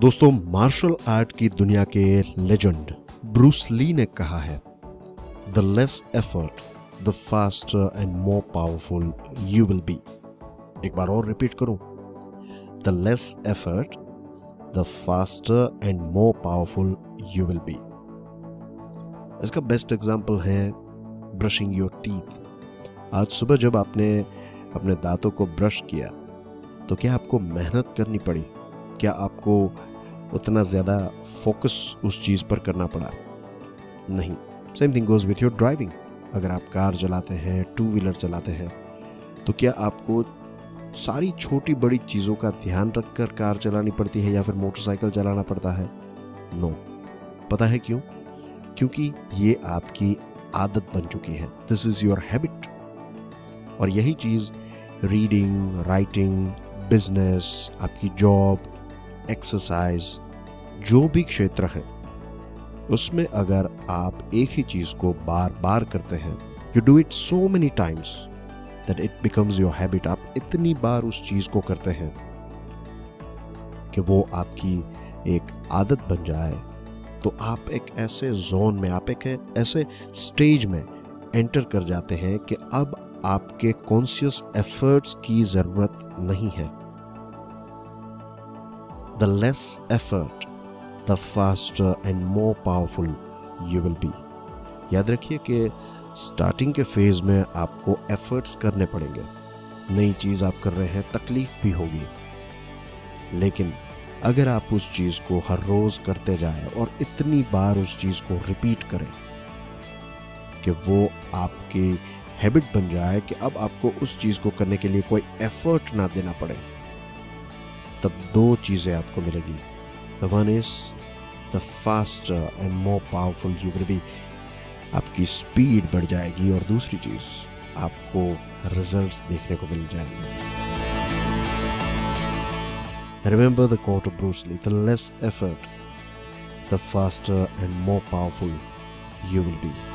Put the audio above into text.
दोस्तों martial art की दुनिया के लेजेंड ब्रूस ली ने कहा है the less effort the faster and more powerful you will be एक बार और रिपीट करूँ। The less effort the faster and more powerful you will be इसका बेस्ट एग्ज़ाम्पल है ब्रशिंग योर टीथ आज सुबह जब आपने अपने दांतों को ब्रश किया तो क्या आपको मेहनत करनी पड़ी? क्या आपको उतना ज़्यादा फोकस उस चीज़ पर करना पड़ा? नहीं. Same thing goes with your driving अगर आप कार चलाते हैं टू व्हीलर चलाते हैं तो क्या आपको सारी छोटी बड़ी चीज़ों का ध्यान रखकर कार चलानी पड़ती है या फिर मोटरसाइकिल चलाना पड़ता है? No no. पता है क्यों? क्योंकि ये आपकी आदत बन चुकी है. दिस इज़ योर हैबिट और यही चीज़ रीडिंग राइटिंग बिज़नेस आपकी जॉब एक्सरसाइज जो भी क्षेत्र है, उसमें अगर आप एक ही चीज़ को बार बार करते हैं you do it so many times that it becomes your habit आप इतनी बार उस चीज़ को करते हैं कि वो आपकी एक आदत बन जाए। तो आप एक ऐसे जोन में, आप एक ऐसे स्टेज में एंटर कर जाते हैं कि अब आपके कॉन्शियस एफर्ट्स की ज़रूरत नहीं है। The less effort, the faster and more powerful you will be. याद रखिए कि स्टार्टिंग के फ़ेज़ में आपको एफर्ट्स करने पड़ेंगे। नई चीज़ आप कर रहे हैं तकलीफ़ भी होगी। लेकिन अगर आप उस चीज़ को हर रोज़ करते जाए और इतनी बार उस चीज़ को रिपीट करें कि वो आपकी हैबिट बन जाए कि अब आपको उस चीज़ को करने के लिए कोई एफर्ट ना देना पड़े। तब दो चीज़ें आपको मिलेगी। The one is the faster and more powerful you will be आपकी स्पीड बढ़ जाएगी और दूसरी चीज़ आपको रिजल्ट्स देखने को मिल जाएँगे। Remember the quote of Bruce Lee the less effort the faster and more powerful you will be